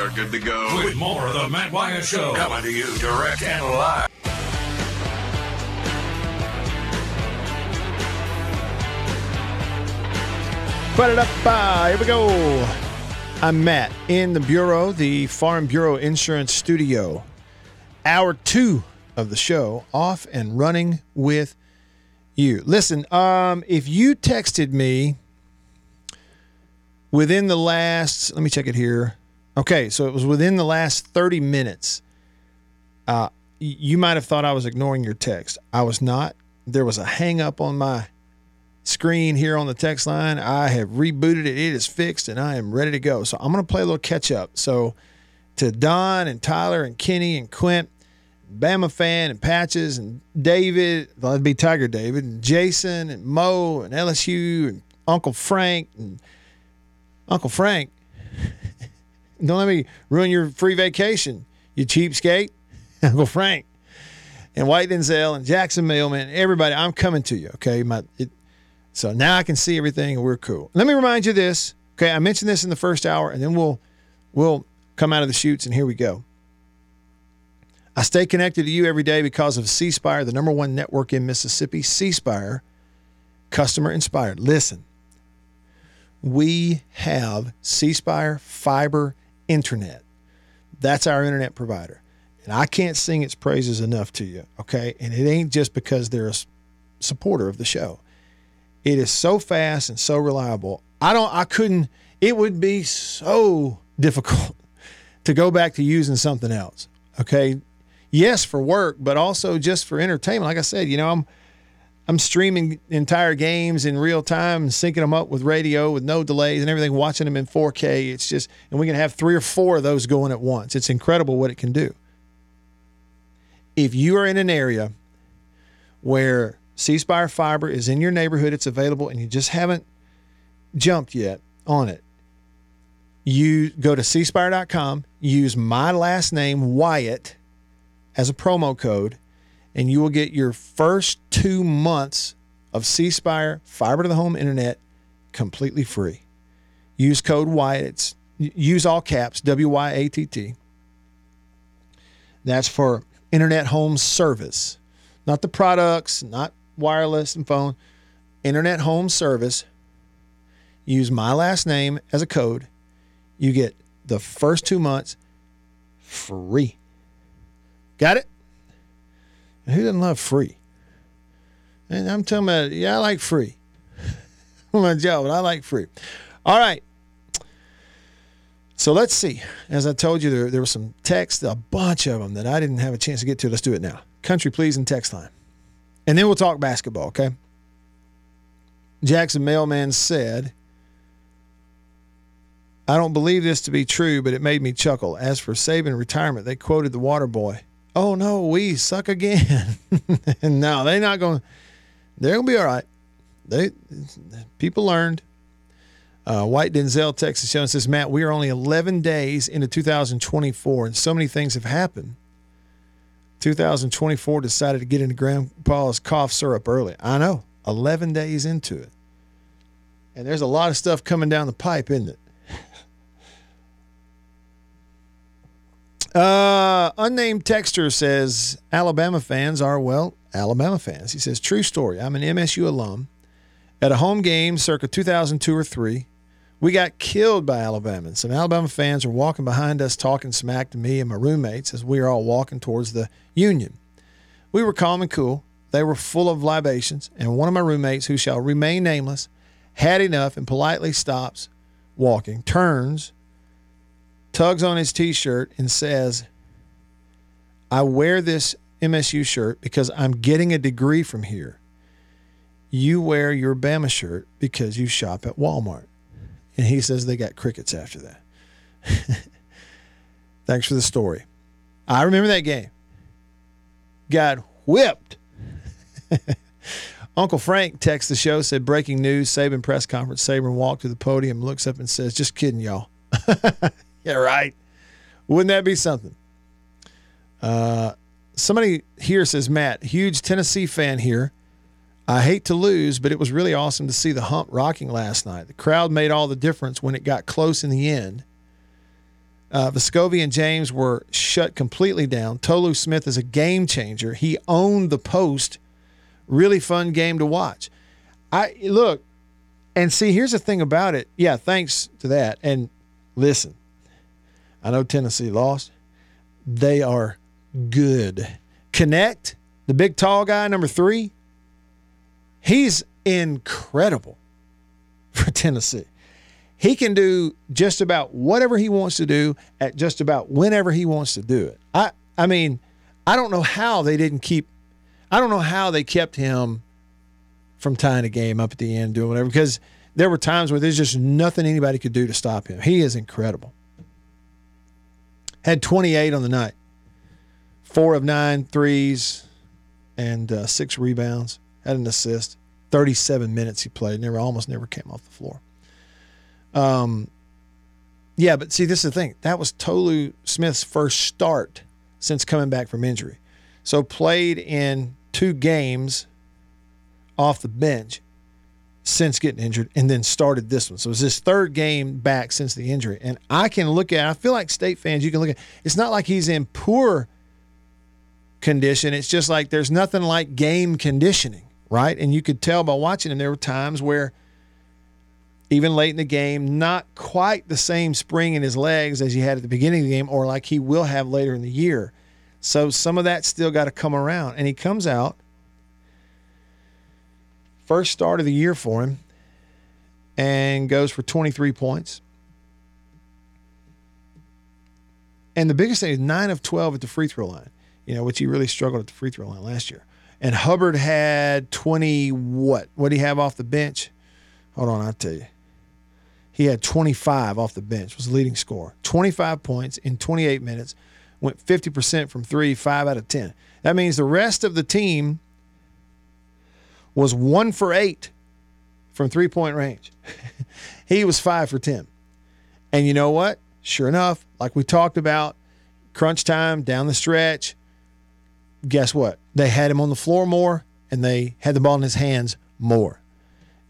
are good to go. With more of the Matt Wyatt Show. Coming to you direct and live. Put it up. Here we go. I'm Matt in the Bureau, the Farm Bureau Insurance Studio. Hour two of the show, off and running with you. Listen, um, if you texted me within the last, let me check it here. Okay, so it was within the last 30 minutes. Uh, you might have thought I was ignoring your text. I was not. There was a hang up on my screen here on the text line. I have rebooted it. It is fixed and I am ready to go. So I'm going to play a little catch up. So to Don and Tyler and Kenny and Quint, Bama fan and Patches and David, that'd be Tiger David and Jason and Mo and LSU and Uncle Frank and Uncle Frank. Don't let me ruin your free vacation, you cheapskate. Uncle Frank and White Denzel and Jackson Mailman, everybody, I'm coming to you. Okay, my it, so now I can see everything and we're cool. Let me remind you this. Okay, I mentioned this in the first hour, and then we'll we'll come out of the shoots and here we go. I stay connected to you every day because of C Spire, the number one network in Mississippi. C Spire, customer inspired. Listen, we have C Spire fiber internet. That's our internet provider. And I can't sing its praises enough to you, okay? And it ain't just because they're a supporter of the show. It is so fast and so reliable. I don't I couldn't it would be so difficult to go back to using something else. Okay? Yes, for work, but also just for entertainment. Like I said, you know, I'm I'm streaming entire games in real time and syncing them up with radio with no delays and everything, watching them in 4K. It's just, and we can have three or four of those going at once. It's incredible what it can do. If you are in an area where C Spire Fiber is in your neighborhood, it's available, and you just haven't jumped yet on it, you go to cspire.com, use my last name, Wyatt, as a promo code, and you will get your first two months of C Spire fiber to the home internet completely free. Use code Wyatt. It's use all caps W Y A T T. That's for internet home service, not the products, not wireless and phone. Internet home service. Use my last name as a code. You get the first two months free. Got it? Who doesn't love free? And I'm talking about, yeah, I like free. my job, but I like free. All right. So let's see. As I told you, there, there was some text, a bunch of them that I didn't have a chance to get to. Let's do it now. Country, please, and text line. And then we'll talk basketball, okay? Jackson Mailman said, I don't believe this to be true, but it made me chuckle. As for Saban retirement, they quoted the water boy. Oh no, we suck again. and no, they're not going. They're gonna be all right. They people learned. Uh, White Denzel Texas and says, Matt, we are only 11 days into 2024, and so many things have happened. 2024 decided to get into Grandpa's cough syrup early. I know, 11 days into it, and there's a lot of stuff coming down the pipe, isn't it? Uh, unnamed texter says Alabama fans are well Alabama fans. He says true story. I'm an MSU alum. At a home game circa 2002 or three, we got killed by Alabama. Some Alabama fans were walking behind us, talking smack to me and my roommates as we were all walking towards the Union. We were calm and cool. They were full of libations, and one of my roommates, who shall remain nameless, had enough and politely stops walking, turns, tugs on his t shirt, and says, I wear this MSU shirt because I'm getting a degree from here. You wear your Bama shirt because you shop at Walmart. And he says they got crickets after that. Thanks for the story. I remember that game. Got whipped. Uncle Frank texts the show, said breaking news, Saban press conference. Saban walked to the podium, looks up and says, just kidding, y'all. yeah, right. Wouldn't that be something? Uh, somebody here says, Matt, huge Tennessee fan here. I hate to lose, but it was really awesome to see the hump rocking last night. The crowd made all the difference when it got close in the end. Uh, Vescovi and James were shut completely down. Tolu Smith is a game changer. He owned the post. Really fun game to watch. I look and see. Here's the thing about it. Yeah, thanks to that. And listen, I know Tennessee lost. They are good. Knecht, the big tall guy, number three. He's incredible for Tennessee. He can do just about whatever he wants to do at just about whenever he wants to do it. I I mean, I don't know how they didn't keep I don't know how they kept him from tying a game up at the end, doing whatever, because there were times where there's just nothing anybody could do to stop him. He is incredible. Had 28 on the night, four of nine threes, and uh, six rebounds. Had an assist. 37 minutes he played. Never, almost never came off the floor. Um, yeah, but see, this is the thing. That was Tolu Smith's first start since coming back from injury. So played in two games off the bench since getting injured and then started this one. So it's his third game back since the injury. And I can look at I feel like state fans, you can look at it's not like he's in poor condition. It's just like there's nothing like game conditioning, right? And you could tell by watching him there were times where even late in the game, not quite the same spring in his legs as he had at the beginning of the game or like he will have later in the year. So some of that still got to come around. And he comes out first start of the year for him and goes for 23 points. And the biggest thing is 9 of 12 at the free throw line, you know, which he really struggled at the free throw line last year. And Hubbard had 20 what? What did he have off the bench? Hold on, I'll tell you. He had 25 off the bench, was the leading scorer. 25 points in 28 minutes, went 50% from three, five out of 10. That means the rest of the team was one for eight from three point range. he was five for 10. And you know what? Sure enough, like we talked about, crunch time down the stretch, guess what? They had him on the floor more and they had the ball in his hands more.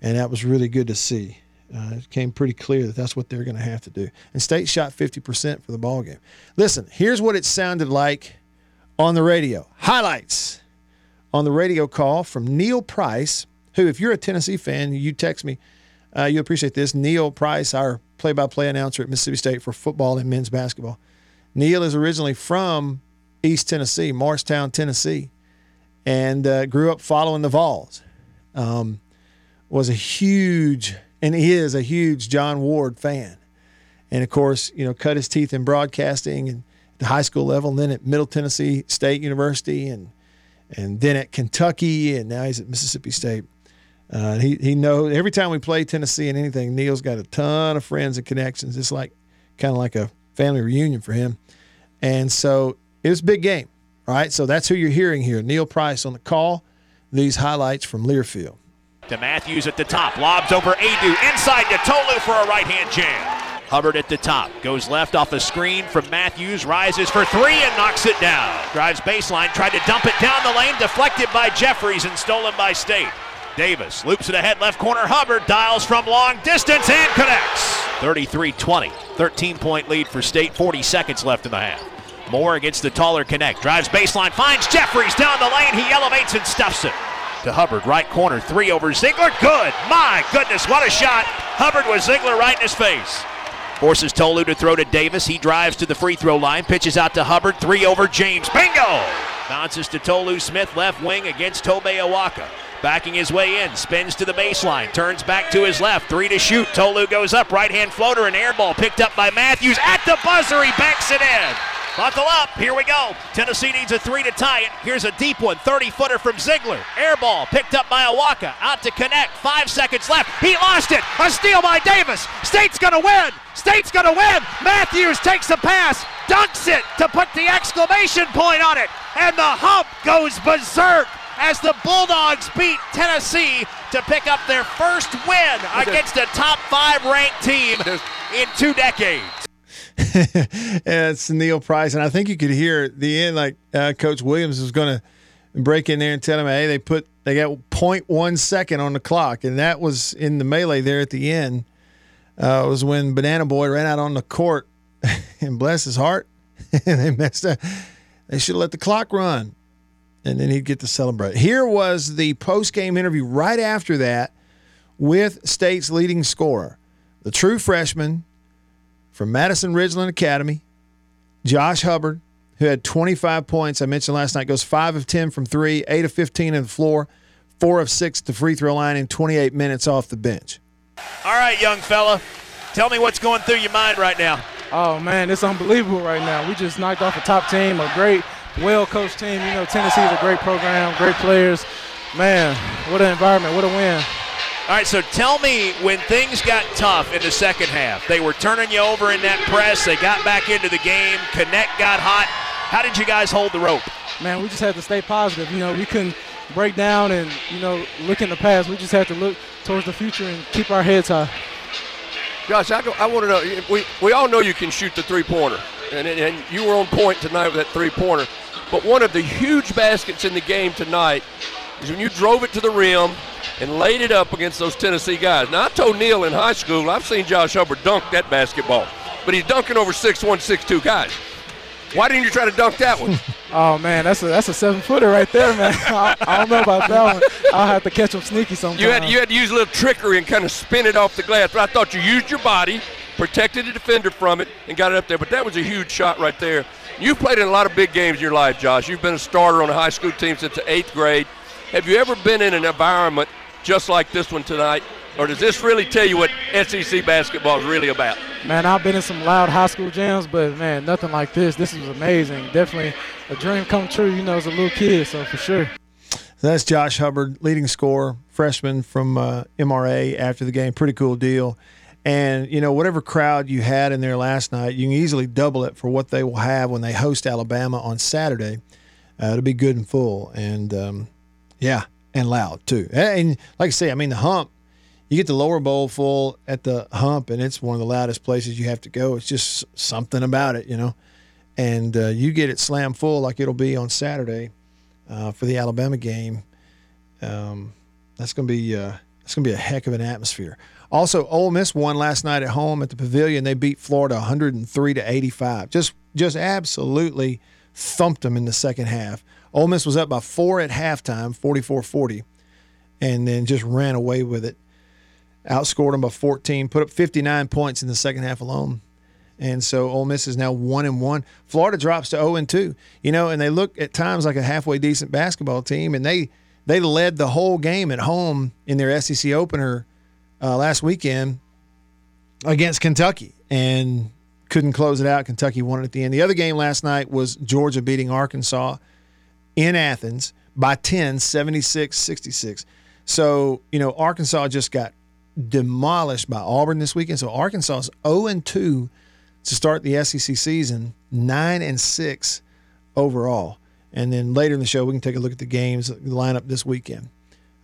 And that was really good to see. Uh, it came pretty clear that that's what they're going to have to do. And State shot 50% for the ball game. Listen, here's what it sounded like on the radio. Highlights on the radio call from Neil Price, who, if you're a Tennessee fan, you text me, uh, you appreciate this. Neil Price, our play by play announcer at Mississippi State for football and men's basketball. Neil is originally from East Tennessee, Morristown, Tennessee, and uh, grew up following the Vols. Um, was a huge, and he is a huge John Ward fan. And of course, you know, cut his teeth in broadcasting and the high school level, and then at Middle Tennessee State University and and then at Kentucky, and now he's at Mississippi State. Uh, he he knows every time we play Tennessee and anything, Neil's got a ton of friends and connections. It's like kind of like a family reunion for him, and so it was a big game. Right, so that's who you're hearing here. Neil Price on the call. These highlights from Learfield. To Matthews at the top, lobs over Aidoo, inside to Tolu for a right hand jam. Hubbard at the top. Goes left off a screen from Matthews. Rises for three and knocks it down. Drives baseline. Tried to dump it down the lane. Deflected by Jeffries and stolen by State. Davis loops it ahead left corner. Hubbard dials from long distance and connects. 33 20. 13 point lead for State. 40 seconds left in the half. Moore against the taller Knecht. Drives baseline. Finds Jeffries down the lane. He elevates and stuffs it. To Hubbard, right corner, three over Zeigler. Good. My goodness, what a shot. Hubbard with Zeigler right in his face. Forces Tolu to throw to Davis. He drives to the free throw line, pitches out to Hubbard, three over James. Bingo! Bounces to Tolu Smith, left wing against Tobe Awaka. Backing his way in, spins to the baseline, turns back to his left, three to shoot. Tolu goes up, right hand floater, and air ball picked up by Matthews at the buzzer. He banks it in. Buckle up. Here we go. Tennessee needs a three to tie it. Here's a deep one. 30 footer from Zeigler. Air ball picked up by Awaka. Out to Knecht. Five seconds left. He lost it. A steal by Davis. State's going to win. State's going to win. Matthews takes a pass, dunks it to put the exclamation point on it. And the hump goes berserk as the Bulldogs beat Tennessee to pick up their first win against a top five ranked team in two decades. it's Neil Price, and I think you could hear at the end like uh, Coach Williams was going to break in there and tell him, "Hey, they put they got 0.1 second on the clock," and that was in the melee there at the end. Uh, was when Banana Boy ran out on the court and bless his heart, they messed up. They should have let the clock run, and then he'd get to celebrate. Here was the post game interview right after that with State's leading scorer, the true freshman from Madison Ridgeland Academy, Josh Hubbard, who had 25 points. I mentioned last night, goes 5 of 10 from three, 8 of 15 on the floor, 4 of 6 to free throw line in 28 minutes off the bench. All right, young fella, tell me what's going through your mind right now. Oh man, it's unbelievable right now. We just knocked off a top team, a great, well-coached team. You know, Tennessee is a great program, great players. Man, what an environment, what a win. All right, so tell me when things got tough in the second half. They were turning you over in that press. They got back into the game. Knecht got hot. How did you guys hold the rope? Man, we just had to stay positive. You know, we couldn't break down and you know look in the past. We just had to look towards the future and keep our heads high. Josh, I, I want to know. We, we all know you can shoot the three pointer, and, and you were on point tonight with that three pointer. But one of the huge baskets in the game tonight is when you drove it to the rim and laid it up against those Tennessee guys. Now, I told Neil in high school, I've seen Josh Hubbard dunk that basketball, but he's dunking over six-one, six-two guys. Why didn't you try to dunk that one? oh man, that's a that's a seven footer right there, man. I, I, don't know about that one. I'll have to catch him sneaky sometime. You had you had to use a little trickery and kind of spin it off the glass. But I thought you used your body, protected the defender from it, and got it up there. But that was a huge shot right there. You've played in a lot of big games in your life, Josh. You've been a starter on a high school team since the eighth grade. Have you ever been in an environment just like this one tonight? Or does this really tell you what SEC basketball is really about? Man, I've been in some loud high school jams, but man, nothing like this. This was amazing. Definitely a dream come true, you know, as a little kid, so for sure. That's Josh Hubbard, leading scorer, freshman from uh, MRA after the game. Pretty cool deal. And, you know, whatever crowd you had in there last night, you can easily double it for what they will have when they host Alabama on Saturday. Uh, it'll be good and full. And, um, yeah, and loud, too. And like I say, I mean, the hump you get the lower bowl full at the hump, and it's one of the loudest places you have to go. It's just something about it, you know. And uh, you get it slam full like it'll be on Saturday uh, for the Alabama game. Um, that's gonna be uh, that's gonna be a heck of an atmosphere. Also, Ole Miss won last night at home at the Pavilion. They beat Florida 103 to 85. Just just absolutely thumped them in the second half. Ole Miss was up by four at halftime, 44-40, and then just ran away with it outscored them by 14, put up 59 points in the second half alone. And so Ole Miss is now one and one. Florida drops to 0 and 2. You know, and they look at times like a halfway decent basketball team, and they they led the whole game at home in their SEC opener uh, last weekend against Kentucky and couldn't close it out. Kentucky won it at the end. The other game last night was Georgia beating Arkansas in Athens by 10, 76 66. So, you know, Arkansas just got demolished by Auburn this weekend. So Arkansas is 0 and 2 to start the SEC season, 9 and 6 overall. And then later in the show, we can take a look at the games lineup this weekend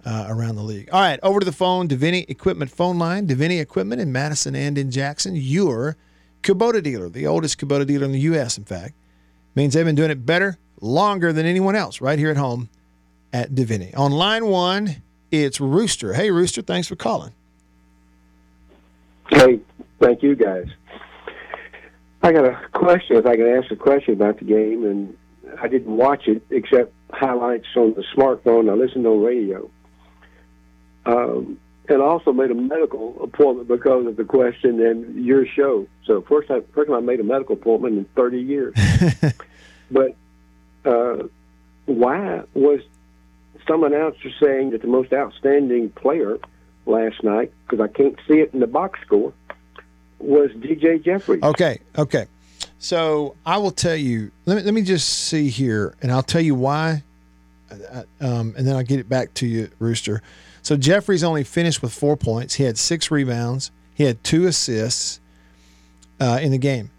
uh, around the league. All right, over to the phone, Davini Equipment phone line. Davini Equipment in Madison and in Jackson. Your Kubota dealer, the oldest Kubota dealer in the U.S., in fact. Means they've been doing it better, longer than anyone else right here at home at Davini. On line one, it's Rooster. Hey, Rooster, thanks for calling. Hey, thank you guys. I got a question. If I can ask a question about the game, and I didn't watch it except highlights on the smartphone. I listened on radio, um, and I also made a medical appointment because of the question and your show. So first, time, first time I made a medical appointment in 30 years. but uh, why was some announcer saying that the most outstanding player last night because I can't see it in the box score was DJ Jeffries. Okay, okay. So I will tell you. Let me let me just see here, and I'll tell you why, uh, um, and then I'll get it back to you, Rooster. So Jeffries only finished with four points. He had six rebounds. He had two assists uh, in the game.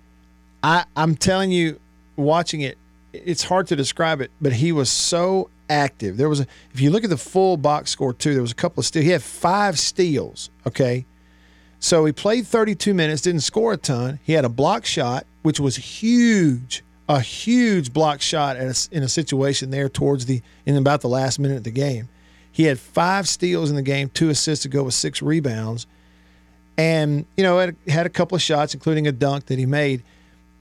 I I'm telling you, watching it, it's hard to describe it, but he was so active. There was a if you look at the full box score too, there was a couple of steals. He had five steals. Okay. So he played 32 minutes, didn't score a ton. He had a block shot, which was huge, a huge block shot a, in a situation there towards the in about the last minute of the game. He had five steals in the game, two assists to go with six rebounds, and you know had, had a couple of shots, including a dunk that he made.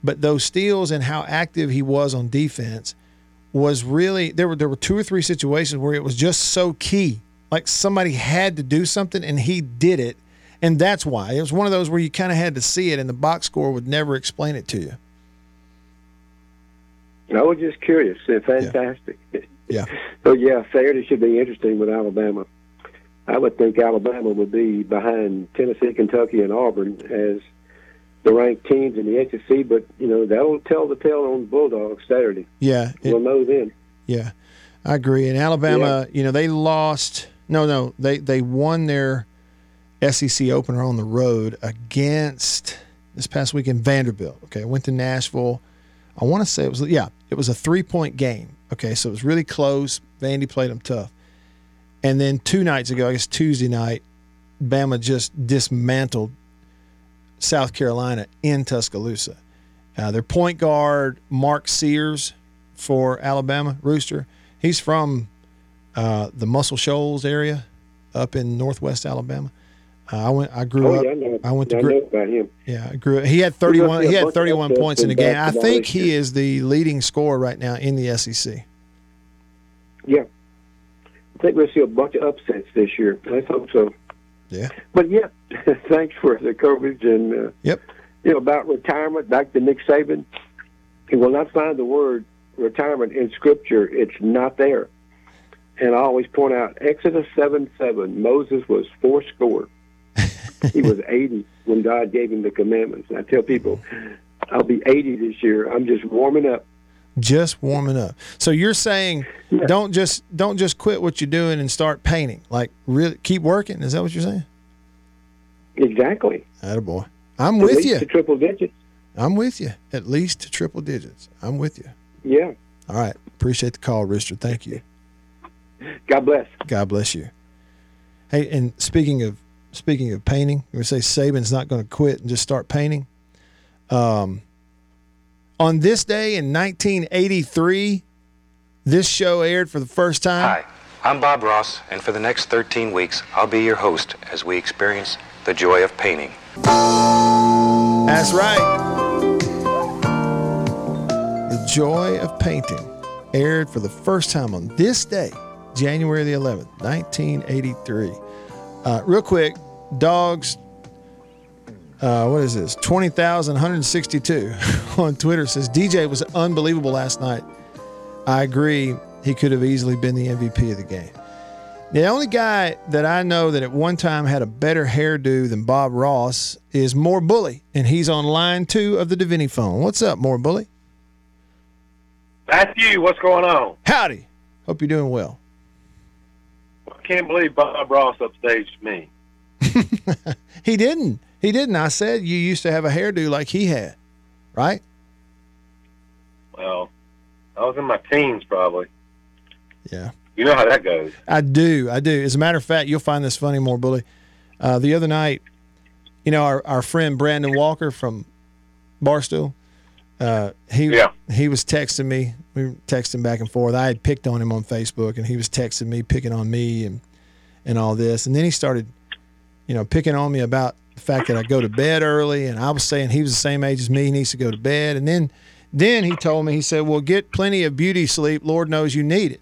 but those steals and how active he was on defense was really there were there were two or three situations where it was just so key. Like somebody had to do something and he did it. And that's why. It was one of those where you kind of had to see it and the box score would never explain it to you. I was just curious. Fantastic. Yeah. So yeah, Saturday should be interesting with Alabama. I would think Alabama would be behind Tennessee, Kentucky, and Auburn as the ranked teams in the SEC. But you know that'll tell the tale on Bulldogs Saturday. Yeah. it- We'll know then. Yeah, I agree. And Alabama, you know, they lost. No, no, they they won their SEC opener on the road against this past weekend Vanderbilt. Okay, went to Nashville. I want to say it was yeah, it was a three point game. Okay, so it was really close. Vandy played them tough. And then two nights ago, I guess Tuesday night, Bama just dismantled South Carolina in Tuscaloosa. Uh, their point guard Mark Sears for Alabama Rooster. He's from uh, the Muscle Shoals area up in northwest Alabama. Uh, I went. I grew Oh up. yeah, I know. I went to I gr- know about him. Yeah, I grew. He had 31. He had 31 points in the game. I think he is the leading scorer right now in the SEC. Yeah, I think we'll see a bunch of upsets this year. Let's hope so. Yeah. But yeah, thanks for the coverage and uh, Yep. you know about retirement. Back to Nick Saban, he will not find the word retirement in Scripture. It's not there. And I always point out Exodus seven seven. Moses was four score. he was eighty when God gave him the commandments. And I tell people, I'll be eighty this year. I'm just warming up. Just warming up. So you're saying Yeah. don't just don't just quit what you're doing and start painting. Like really keep working. Is that what you're saying? Exactly. boy. I'm At with least you. to triple digits. I'm with you. At least to triple digits. I'm with you. Yeah. All right. Appreciate the call, Rooster. Thank you. God bless. God bless you. Hey, and speaking of speaking of painting, we say Saban's not going to quit and just start painting. Um, on this day in 1983, this show aired for the first time. Hi, I'm Bob Ross, and for the next 13 weeks, I'll be your host as we experience the joy of painting. That's right. The Joy of Painting aired for the first time on this day, January the 11th, 1983. Uh, real quick, dogs. Uh, what is this? 20,162 on Twitter says DJ was unbelievable last night. I agree. He could have easily been the MVP of the game. The only guy that I know that at one time had a better hairdo than Bob Ross is More Bully, and he's on line two of the Davini phone. What's up, More Bully? That's you. what's going on? Howdy. Hope you're doing well. I can't believe Bob Ross upstaged me. He didn't. He didn't. I said you used to have a hairdo like he had, right? Well, I was in my teens probably. Yeah. You know how that goes. I do. I do. As a matter of fact, you'll find this funny, More Bully. Uh, the other night, you know, our, our friend Brandon Walker from Barstool, uh, he Yeah. he was texting me. We were texting back and forth. I had picked on him on Facebook, and he was texting me, picking on me, and and all this. And then he started, you know, picking on me about the fact that I go to bed early, and I was saying he was the same age as me. He needs to go to bed, and then then he told me he said, "Well, get plenty of beauty sleep. Lord knows you need it."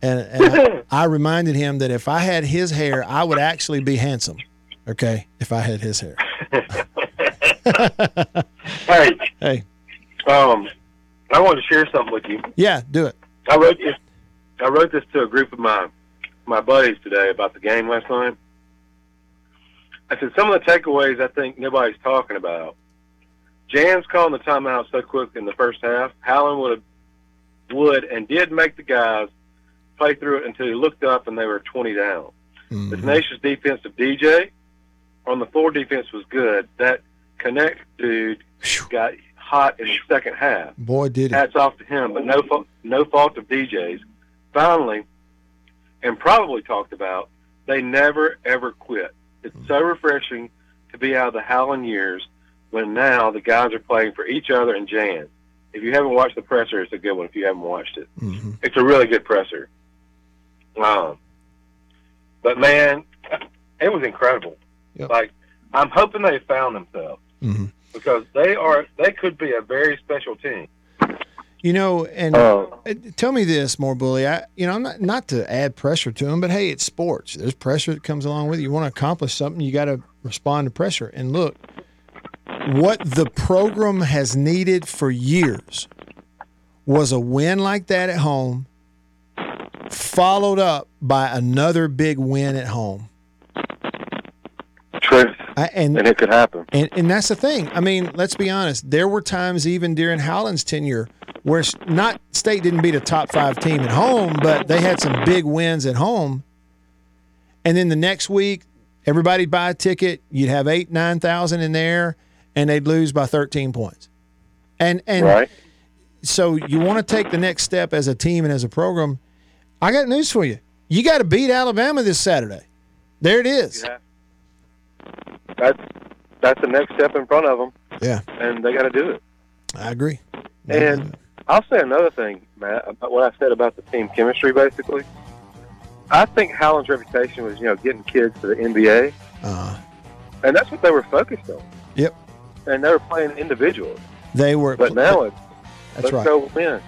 And, and I, I reminded him that if I had his hair, I would actually be handsome. Okay, if I had his hair. Hey, Hey, um, I wanted to share something with you. yeah, do it. I wrote this. I wrote this to a group of my my buddies today about the game last night. I said some of the takeaways I think nobody's talking about. Jan's calling the timeout so quick in the first half. Howland would have, would and did make the guys play through it until he looked up and they were 20 down. The Mhm. tenacious defense of DJ on the floor defense was good. That Knecht dude got hot in the second half Boy, did he. hats off to him, but no fa- no fault of DJ's. Finally, and probably talked about, they never ever quit. It's so refreshing to be out of the Howland years when now the guys are playing for each other and Jan. If you haven't watched the presser, it's a good one. If you haven't watched it, hmm it's a really good presser. Um, but man, it was incredible. Yep. Like I'm hoping they found themselves. hmm because they are they could be a very special team. You know, and Oh. uh, tell me this more, bully. I, you know, I'm not not to add pressure to them, but hey, it's sports. There's pressure that comes along with it. You want to accomplish something, you got to respond to pressure. And look, what the program has needed for years was a win like that at home, followed up by another big win at home. Truth, I, and and it could happen. and and that's the thing. I mean, let's be honest. There were times even during Howland's tenure where not State didn't beat a top five team at home, but they had some big wins at home. And then the next week, everybody'd buy a ticket. You'd have eight, nine thousand in there, and they'd lose by thirteen points. And and Right. so you want to take the next step as a team and as a program. I got news for you. You got to beat Alabama this Saturday. There it is. Yeah. That's that's the next step in front of them, Yeah, and they got to do it. I agree. And I'll say another thing, Matt, about what I said about the team chemistry. Basically, I think Howland's reputation was, you know, getting kids to the NBA, uh, and that's what they were focused on. Yep. And they were playing individuals, they were. but now it's That's right. go win.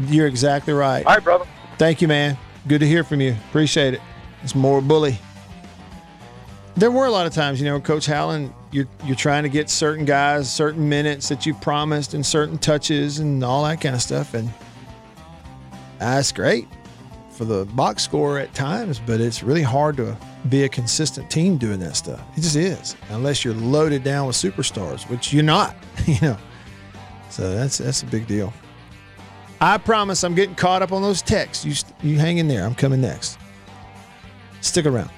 You're exactly right. All right, brother. Thank you, man. Good to hear from you. Appreciate it. It's more bully. There were a lot of times, you know, Coach Howland, you're you're trying to get certain guys certain minutes that you promised and certain touches and all that kind of stuff, and that's great for the box score at times, but it's really hard to be a consistent team doing that stuff. It just is, unless you're loaded down with superstars, which you're not, you know. So that's that's a big deal. I promise I'm getting caught up on those texts. You you hang in there. I'm coming next. Stick around.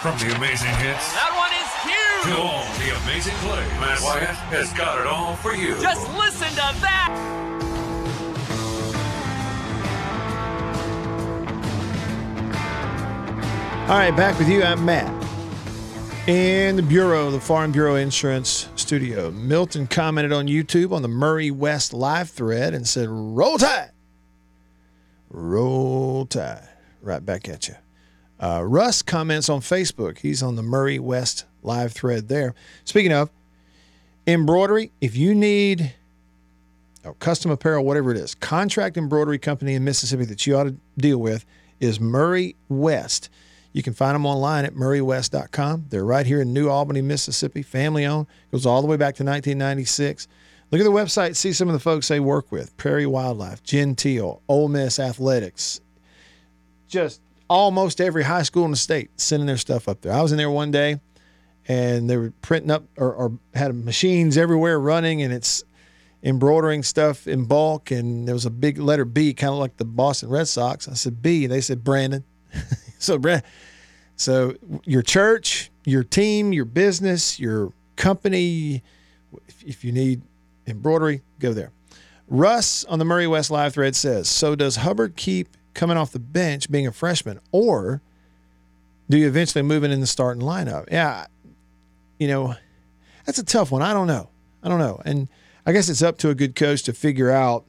From the amazing hits to all the amazing plays, Matt Wyatt has got it all for you. Just listen to that. All right, back with you. I'm Matt. In the Bureau, the Farm Bureau Insurance Studio. Milton commented on YouTube on the Murray West live thread and said, Roll Tide. Roll Tide. Right back at you. Uh, Russ comments on Facebook. He's on the Murray West live thread there. Speaking of embroidery, if you need oh, custom apparel, whatever it is, contract embroidery company in Mississippi that you ought to deal with is Murray West. You can find them online at murraywest.com. They're right here in New Albany, Mississippi, family owned. Goes all the way back to 1996. Look at the website, see some of the folks they work with Prairie Wildlife, Genteel, Ole Miss Athletics. Just almost every high school in the state sending their stuff up there. I was in there one day and they were printing up or, or had machines everywhere running and it's embroidering stuff in bulk and there was a big letter B kind of like the Boston Red Sox. I said B, they said Brandon. so Brand so your church, your team, your business, your company, if, if you need embroidery, go there. Russ on the Murray West live thread says, "So does Hubbard keep coming off the bench being a freshman or do you eventually move it in the starting lineup?" Yeah, you know, that's a tough one. I don't know. I don't know. And I guess it's up to a good coach to figure out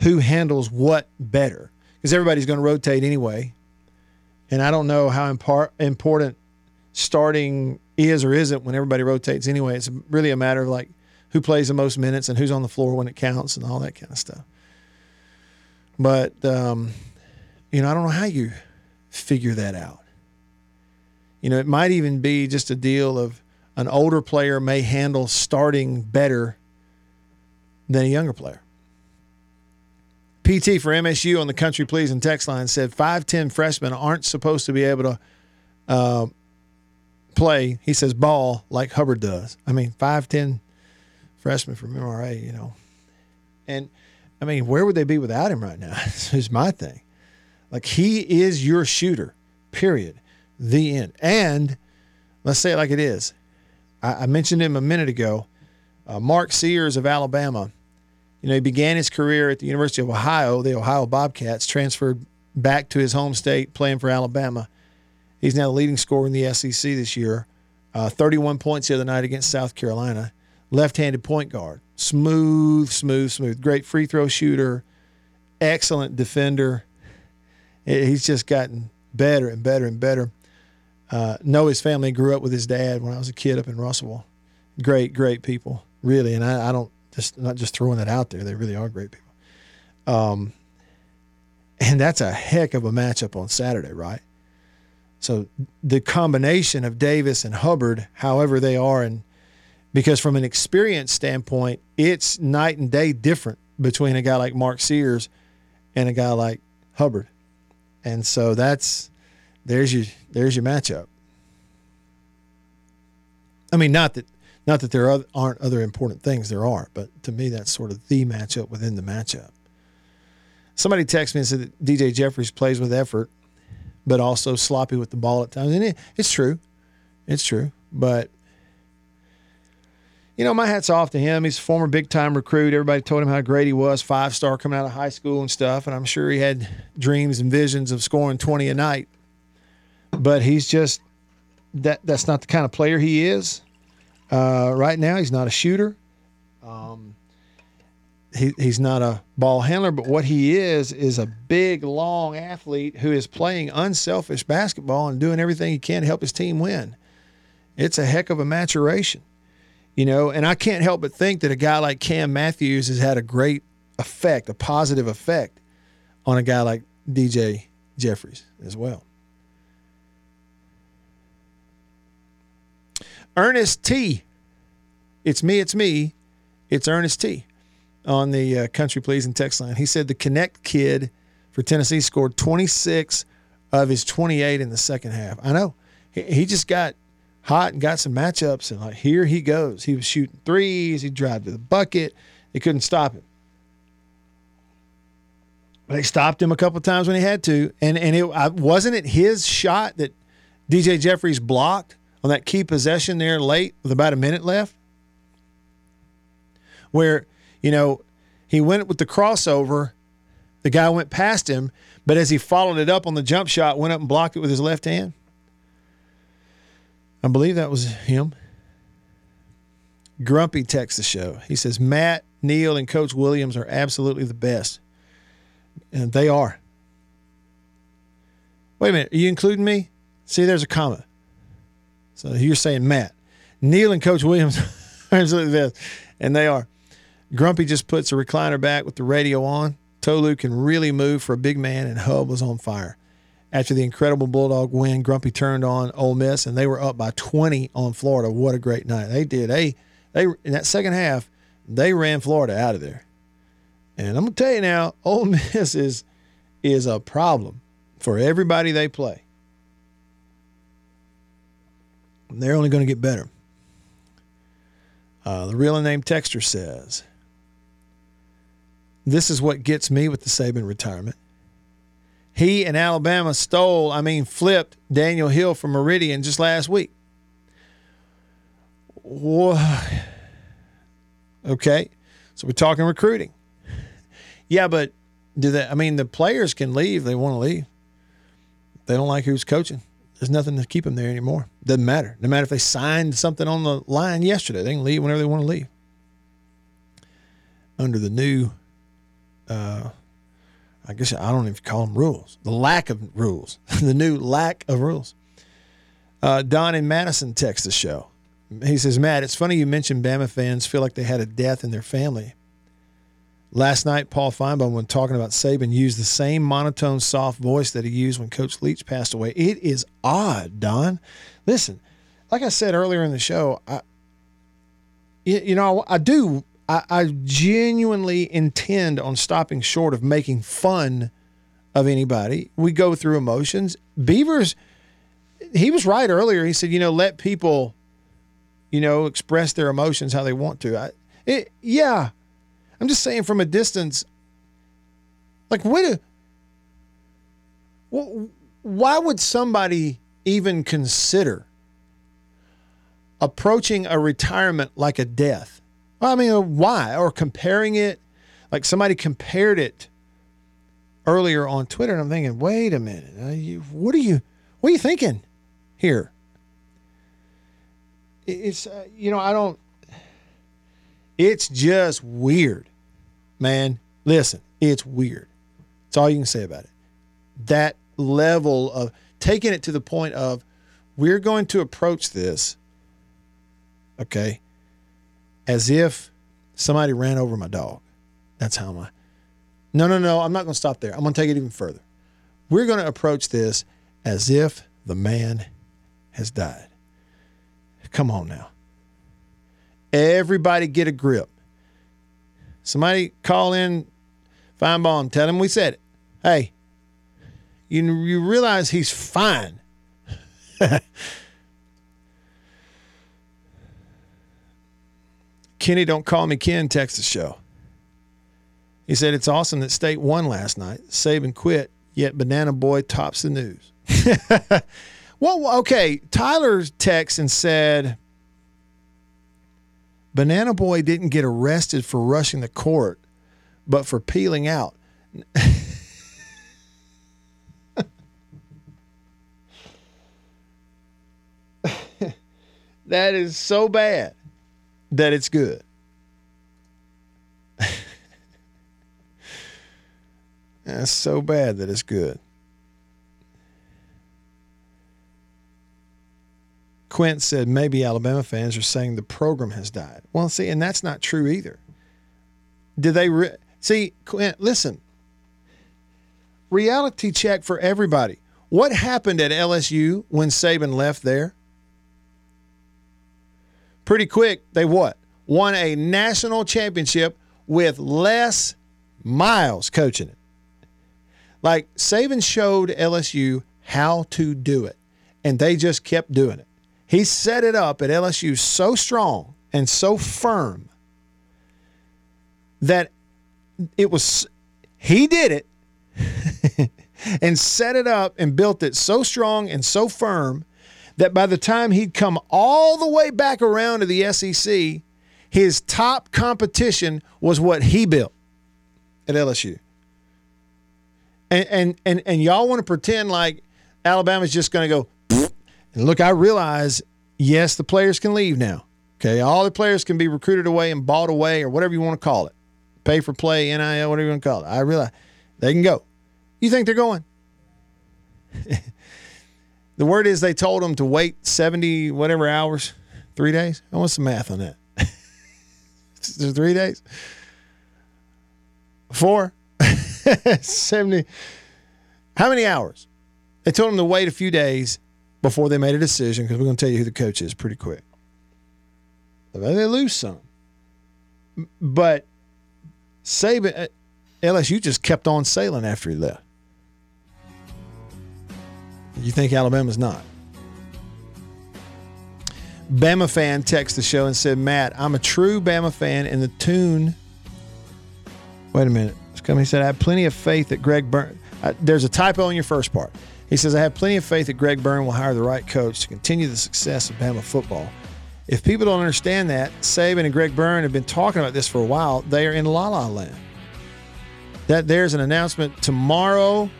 who handles what better because everybody's going to rotate anyway. And I don't know how impar- important starting is or isn't when everybody rotates anyway. It's really a matter of like who plays the most minutes and who's on the floor when it counts and all that kind of stuff. But, um, you know, I don't know how you figure that out. You know, it might even be just a deal of an older player may handle starting better than a younger player. PT for MSU on the Country Please and text line said 5'10 freshmen aren't supposed to be able to uh, play, he says, ball like Hubbard does. I mean, 5'10 freshmen from MRA, you know. And I mean, where would they be without him right now? is my thing. Like, he is your shooter, period. The end. And let's say it like it is. I, I mentioned him a minute ago. Uh, Mark Sears of Alabama. You know, he began his career at the University of Ohio, the Ohio Bobcats, transferred back to his home state, playing for Alabama. He's now the leading scorer in the SEC this year. Uh, 31 points the other night against South Carolina. Left handed point guard. Smooth, smooth, smooth. Great free throw shooter. excellent defender. He's just gotten better and better and better. Uh, know his family grew up with his dad when I was a kid up in Russellville. Great, great people, really. And I, I don't just not just throwing that out there. They really are great people. Um, and that's a heck of a matchup on Saturday, right? So the combination of Davis and Hubbard, however they are, and because from an experience standpoint, it's night and day different between a guy like Mark Sears and a guy like Hubbard. And so that's there's your there's your matchup. I mean, not that not that there aren't other important things, there are, but to me, that's sort of the matchup within the matchup. Somebody texted me and said that DJ Jeffries plays with effort, but also sloppy with the ball at times. And it, it's true. It's true. But, you know, my hat's off to him. He's a former big time recruit. Everybody told him how great he was, five star coming out of high school and stuff. And I'm sure he had dreams and visions of scoring 20 a night. But he's just, that that's not the kind of player he is. Uh, right now, he's not a shooter. Um, he, he's not a ball handler, but what he is is a big, long athlete who is playing unselfish basketball and doing everything he can to help his team win. It's a heck of a maturation, you know. And I can't help but think that a guy like Cam Matthews has had a great effect, a positive effect on a guy like DJ Jeffries as well. Ernest T. It's me, it's me. It's Ernest T. on the uh, Country Pleasing text line. He said the Knecht kid for Tennessee scored 26 of his 28 in the second half. I know. He, he just got hot and got some matchups, and like, here he goes. He was shooting threes, he drive to the bucket. They couldn't stop him. They stopped him a couple times when he had to, and and it wasn't it his shot that DJ Jeffries blocked on that key possession there late with about a minute left, where you know he went with the crossover, the guy went past him, but as he followed it up on the jump shot, went up and blocked it with his left hand. I believe that was him. Grumpy texts the show. He says Matt, Neil, and Coach Williams are absolutely the best. And they are. Wait a minute. Are you including me? See, there's a comma. So you're saying Matt. Neal and Coach Williams are absolutely the best. And they are. Grumpy just puts a recliner back with the radio on. Tolu can really move for a big man, and Hub was on fire. After the incredible Bulldog win, Grumpy turned on Ole Miss, and they were up by 20 on Florida. What a great night they did. They they in that second half, they ran Florida out of there. And I'm gonna tell you now, Ole Miss is is a problem for everybody they play. They're only going to get better. Uh, the real name texter says, "This is what gets me with the Saban retirement. He and Alabama stole, I mean, flipped Daniel Hill from Meridian just last week. Whoa. Okay, so we're talking recruiting. Yeah, but do they? I mean, the players can leave; they want to leave. They don't like who's coaching. There's nothing to keep them there anymore. Doesn't matter. No matter if they signed something on the line yesterday, they can leave whenever they want to leave. Under the new, uh, I guess I don't even call them rules. The lack of rules. the new lack of rules. Uh, Don in Madison texts the show. He says, Matt, it's funny you mentioned Bama fans feel like they had a death in their family. Last night, Paul Finebaum, when talking about Saban, used the same monotone, soft voice that he used when Coach Leach passed away. It is odd, Don. Listen, like I said earlier in the show, I, you know, I, I do, I, I genuinely intend on stopping short of making fun of anybody. We go through emotions. Beavers, he was right earlier. He said, you know, let people you know, express their emotions how they want to. I, it, yeah, I'm just saying from a distance. Like, what? Why would somebody even consider approaching a retirement like a death? I mean, why? Or comparing it, like somebody compared it earlier on Twitter, and I'm thinking, wait a minute, uh, you, what are you, what are you thinking here? it's uh, you know I don't. It's just weird, man. Listen, it's weird. That's all you can say about it. That level of taking it to the point of we're going to approach this, okay, as if somebody ran over my dog. That's how my. No, no, no. I'm not going to stop there. I'm going to take it even further. We're going to approach this as if the man has died. Come on now. Everybody get a grip. Somebody call in Finebaum, tell him we said it. Hey, you, you realize he's fine. Kenny, don't call me Ken, Texas show. He said it's awesome that State won last night. Saban quit, yet Banana Boy tops the news. well, okay. Tyler texted and said Banana Boy didn't get arrested for rushing the court, but for peeling out. that is so bad that it's good. That's so bad that it's good. Quint said maybe Alabama fans are saying the program has died. Well, see, and that's not true either. Did they re- see? Quint, listen. Reality check for everybody. What happened at LSU when Saban left there? Pretty quick, they what? Won a national championship with Les Miles coaching it. Like Saban showed LSU how to do it, and they just kept doing it. He set it up at LSU so strong and so firm that it was, he did it and set it up and built it so strong and so firm that by the time he'd come all the way back around to the SEC, his top competition was what he built at LSU. And and and, and y'all want to pretend like Alabama's just going to go and look, I realize, yes, the players can leave now. Okay. All the players can be recruited away and bought away or whatever you want to call it. Pay for play, NIL, whatever you want to call it. I realize they can go. You think they're going? the word is they told him to wait 70 whatever hours, three days. I want some math on that. three days? Four? 70. How many hours? They told him to wait a few days before they made a decision because we're going to tell you who the coach is pretty quick. They lose some. But Saban, uh, LSU just kept on sailing after he left. You think Alabama's not? Bama fan texted the show and said, Matt, I'm a true Bama fan, and the tune. Wait a minute. He said, I have plenty of faith that Greg Byrne. There's a typo in your first part. He says, I have plenty of faith that Greg Byrne will hire the right coach to continue the success of Bama football. If people don't understand that, Saban and Greg Byrne have been talking about this for a while. They are in la la land. That there's an announcement tomorrow.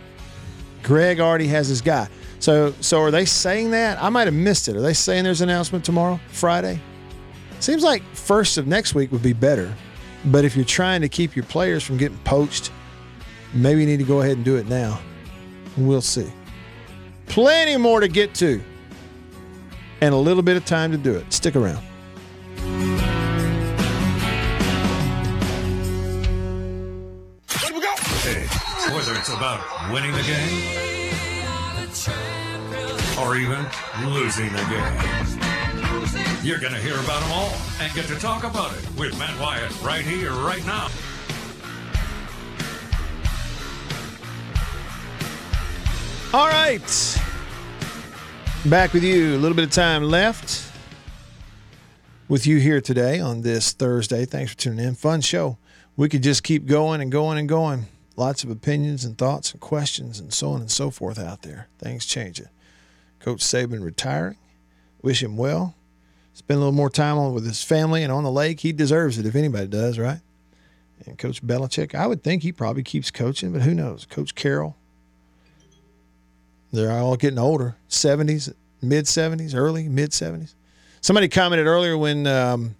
Greg already has his guy. So, so are they saying that? I might have missed it. Are they saying there's an announcement tomorrow, Friday? Seems like first of next week would be better. But if you're trying to keep your players from getting poached, maybe you need to go ahead and do it now. We'll see. Plenty more to get to, and a little bit of time to do it. Stick around. Hey, whether it's about winning the game or even losing the game. You're going to hear about them all and get to talk about it with Matt Wyatt right here, right now. All right. Back with you. A little bit of time left with you here today on this Thursday. Thanks for tuning in. Fun show. We could just keep going and going and going. Lots of opinions and thoughts and questions and so on and so forth out there. Things changing. Coach Saban retiring. Wish him well. Spend a little more time on with his family and on the lake. He deserves it if anybody does, right? And Coach Belichick, I would think he probably keeps coaching, but who knows? Coach Carroll, they're all getting older 70s, mid 70s, early, mid 70s. Somebody commented earlier when um,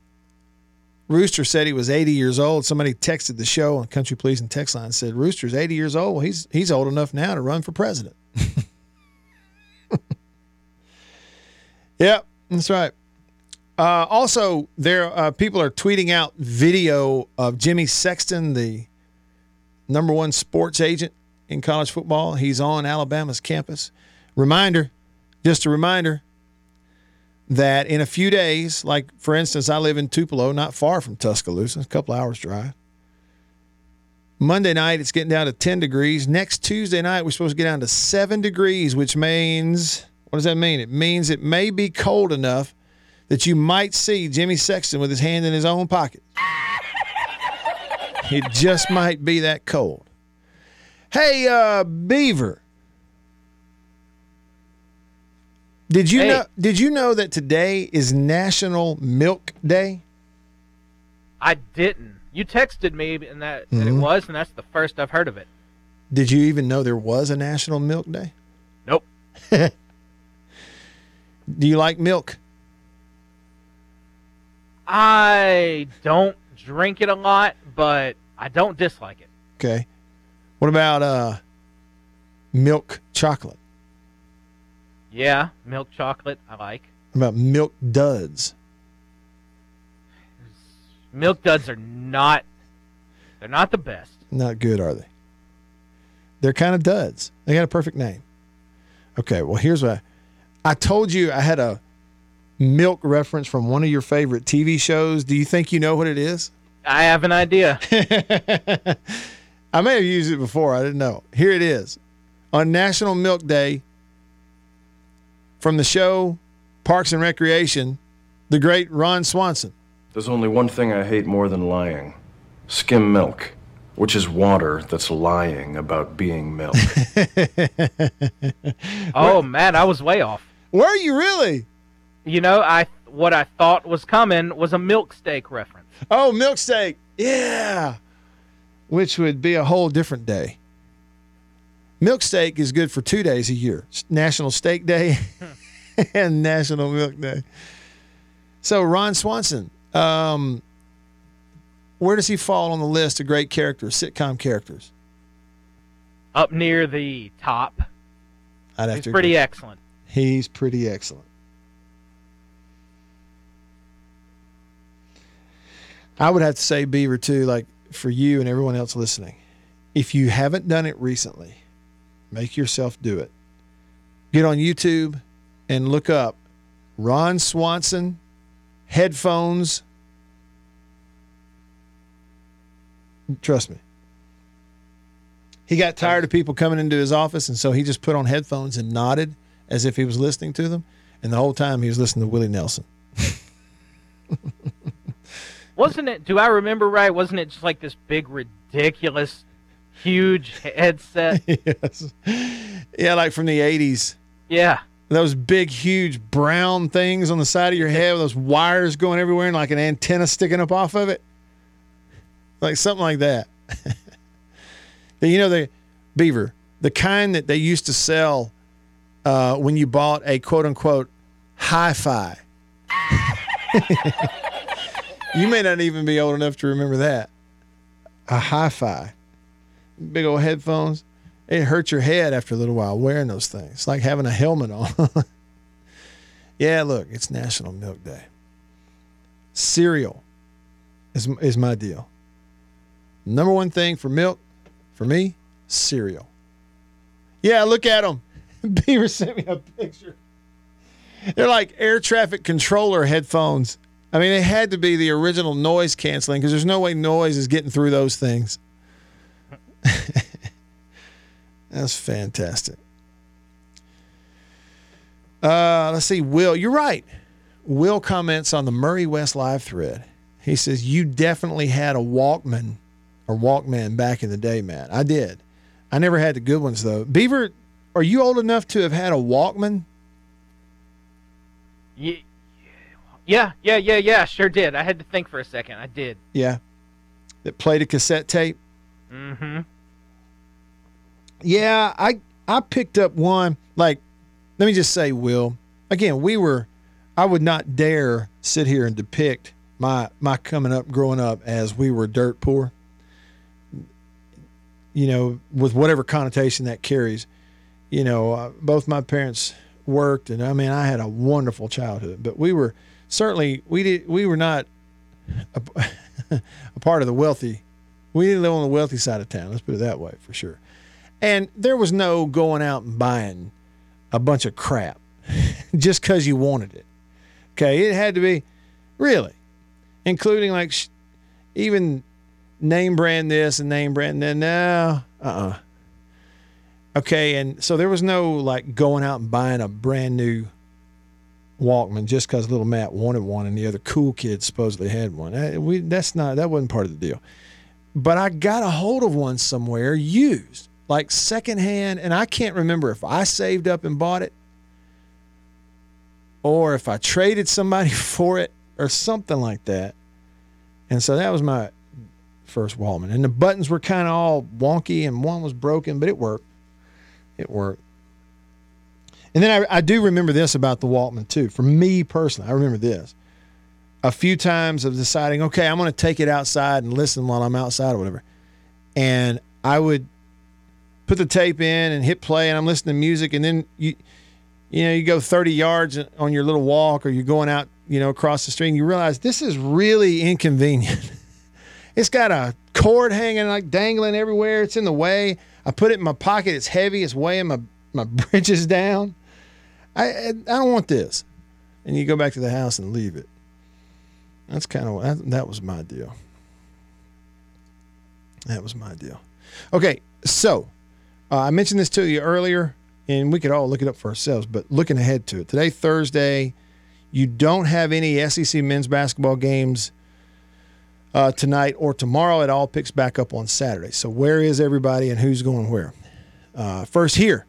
Rooster said he was 80 years old. Somebody texted the show on Country Please and text line and said Rooster's 80 years old. Well, he's he's old enough now to run for president. yep, that's right. Uh, also, there uh, people are tweeting out video of Jimmy Sexton, the number one sports agent in college football. He's on Alabama's campus. Reminder, just a reminder that in a few days, like for instance, I live in Tupelo, not far from Tuscaloosa, a couple hours drive. Monday night, it's getting down to 10 degrees. Next Tuesday night, we're supposed to get down to 7 degrees, which means, what does that mean? It means it may be cold enough that you might see Jimmy Sexton with his hand in his own pocket. it just might be that cold. Hey, uh, Beaver. Did you Hey. know did you know that today is National Milk Day? I didn't. You texted me and that, that it Mhm. was, and that's the first I've heard of it. Did you even know there was a National Milk Day? Nope. Do you like milk? I don't drink it a lot, but I don't dislike it. Okay. What about uh milk chocolate? Yeah, milk chocolate I like. What about milk duds? Milk duds are not they're not the best. Not good, are they? They're kind of duds. They got a perfect name. Okay, well here's what I, I told you I had a milk reference from one of your favorite TV shows. Do you think you know what it is? I have an idea. I may have used it before. I didn't know. Here it is. On National Milk Day, from the show Parks and Recreation, the great Ron Swanson. There's only one thing I hate more than lying skim milk, which is water that's lying about being milk. oh man, I was way off. Were you really? You know, I what I thought was coming was a milk steak reference. Oh, milk steak. Yeah. Which would be a whole different day. Milk steak is good for two days a year National Steak Day and National Milk Day. So, Ron Swanson, um, where does he fall on the list of great characters, sitcom characters? Up near the top. I'd have He's to pretty excellent. He's pretty excellent. I would have to say, Beaver, too, like for you and everyone else listening, if you haven't done it recently, make yourself do it. Get on YouTube and look up Ron Swanson headphones. Trust me. He got tired of people coming into his office, and so he just put on headphones and nodded as if he was listening to them. And the whole time he was listening to Willie Nelson. Wasn't it? Do I remember right? Wasn't it just like this big, ridiculous, huge headset? yes. Yeah, like from the 80s. Yeah. Those big, huge brown things on the side of your head with those wires going everywhere and like an antenna sticking up off of it. Like something like that. you know, the beaver, the kind that they used to sell uh, when you bought a quote unquote hi fi. you may not even be old enough to remember that. A hi fi. Big old headphones. It hurts your head after a little while wearing those things. It's like having a helmet on. yeah, look, it's National Milk Day. Cereal is, is my deal. Number one thing for milk, for me, cereal. Yeah, look at them. Beaver sent me a picture. They're like air traffic controller headphones. I mean, it had to be the original noise canceling because there's no way noise is getting through those things. That's fantastic. Uh, let's see. Will, you're right. Will comments on the Murray West live thread. He says, You definitely had a Walkman or Walkman back in the day, Matt. I did. I never had the good ones, though. Beaver, are you old enough to have had a Walkman? Ye- Yeah, yeah, yeah, yeah. Sure did. I had to think for a second. I did. Yeah. That played a cassette tape? Mm-hmm. Yeah, I I picked up one. Like, let me just say, Will. Again, we were. I would not dare sit here and depict my my coming up, growing up, as we were dirt poor. You know, with whatever connotation that carries. You know, uh, both my parents worked, and I mean, I had a wonderful childhood. But we were certainly we did we were not a, a part of the wealthy. We didn't live on the wealthy side of town. Let's put it that way for sure. And there was no going out and buying a bunch of crap just because you wanted it. Okay, it had to be really, including like sh- even name brand this and name brand that. No, uh uh Okay, and so there was no like going out and buying a brand new Walkman just because little Matt wanted one and the other cool kids supposedly had one. Uh, We that's not that wasn't part of the deal. But I got a hold of one somewhere used, like secondhand, and I can't remember if I saved up and bought it or if I traded somebody for it or something like that. And so that was my first Walkman. And the buttons were kind of all wonky and one was broken, but it worked. It worked. And then I, I do remember this about the Walkman too. For me personally, I remember this. A few times of deciding, okay, I'm going to take it outside and listen while I'm outside or whatever. And I would put the tape in and hit play and I'm listening to music and then you you know, you go 30 yards on your little walk or you're going out, you know, across the street and you realize this is really inconvenient. it's got a cord hanging like dangling everywhere. It's in the way. I put it in my pocket. It's heavy. It's weighing my, my bridges down. I, I I don't want this. And you go back to the house and leave it. That's kind of that, that was my deal. That was my deal. Okay, so uh, I mentioned this to you earlier, and we could all look it up for ourselves. But looking ahead to it, today Thursday, you don't have any SEC men's basketball games uh, tonight or tomorrow. It all picks back up on Saturday. So where is everybody and who's going where? Uh, first here,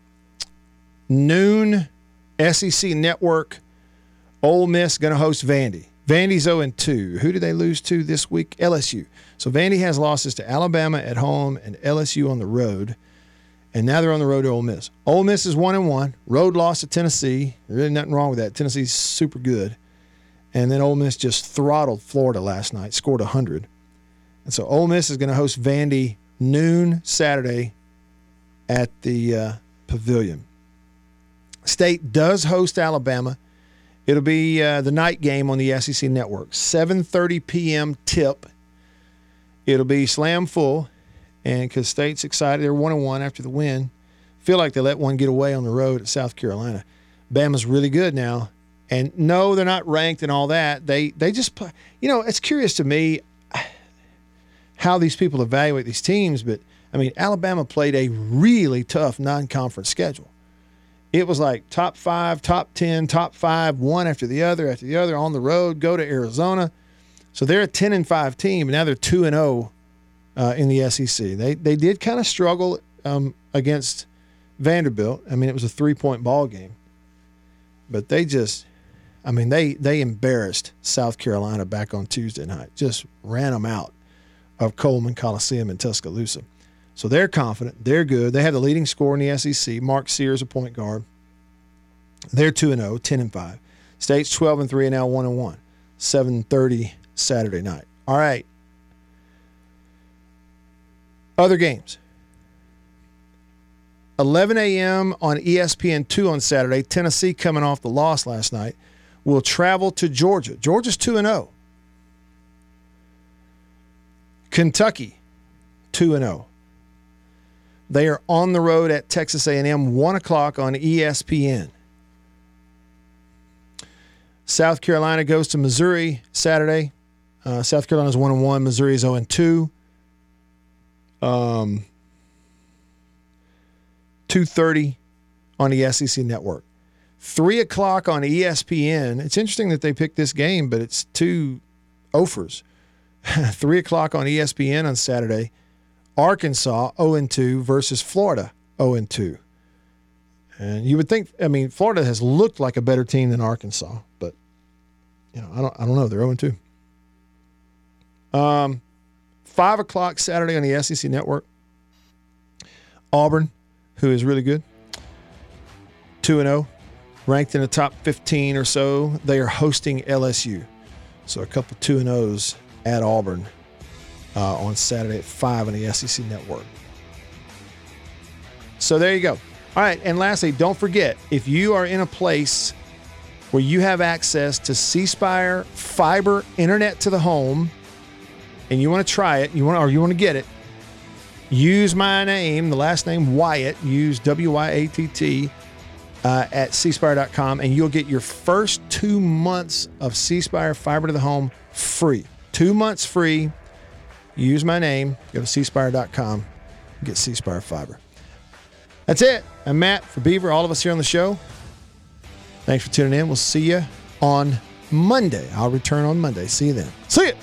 noon, SEC Network. Ole Miss going to host Vandy. Vandy's 0 2. Who did they lose to this week? LSU. So Vandy has losses to Alabama at home and LSU on the road. And now they're on the road to Ole Miss. Ole Miss is 1 and 1. Road loss to Tennessee. Really nothing wrong with that. Tennessee's super good. And then Ole Miss just throttled Florida last night, scored 100. And so Ole Miss is going to host Vandy noon Saturday at the uh, Pavilion. State does host Alabama. It'll be uh, the night game on the SEC Network, 7:30 p.m. tip. It'll be slam full, and because State's excited, they're one and one after the win. Feel like they let one get away on the road at South Carolina. Bama's really good now, and no, they're not ranked and all that. They they just play. You know, it's curious to me how these people evaluate these teams, but I mean, Alabama played a really tough non-conference schedule it was like top five, top 10, top five, one after the other, after the other on the road, go to Arizona. So they're a 10 and 5 team, and now they're 2 and 0 uh, in the SEC. They, they did kind of struggle um, against Vanderbilt. I mean, it was a three point ball game, but they just, I mean, they, they embarrassed South Carolina back on Tuesday night, just ran them out of Coleman Coliseum in Tuscaloosa. So they're confident. They're good. They have the leading scorer in the SEC. Mark Sears, a point guard. They're 2 and 0, 10 and 5. State's 12 and 3 and now 1 and 1. 7:30 Saturday night. All right. Other games. 11 a.m. on E ESPN2 on Saturday. Tennessee coming off the loss last night will travel to Georgia. Georgia's 2 and 0. Kentucky 2 and 0. They are on the road at Texas A&M, one o'clock on ESPN. South Carolina goes to Missouri Saturday. Uh, South Carolina's one and one. Missouri's zero and two. Um, two thirty on the SEC network. Three o'clock on ESPN. It's interesting that they picked this game, but it's two offers. Three o'clock on ESPN on Saturday. Arkansas 0 2 versus Florida 0 2. And you would think, I mean, Florida has looked like a better team than Arkansas, but you know, I don't, I don't know. They're 0 2. Um, five o'clock Saturday on the SEC Network. Auburn, who is really good, 2 0, ranked in the top 15 or so. They are hosting LSU. So a couple two and O's at Auburn uh, on Saturday at five on the SEC Network. So there you go. All right, and lastly, don't forget if you are in a place where you have access to C Spire fiber internet to the home, and you want to try it, you want or you want to get it, use my name, the last name Wyatt. Use W Y A T T uh, at cspire.com, and you'll get your first two months of C Spire fiber to the home free. Two months free. Use my name. Go to cspire.com. Get C Spire fiber. That's it. I'm Matt for Beaver. All of us here on the show. Thanks for tuning in. We'll see you on Monday. I'll return on Monday. See you then. See you.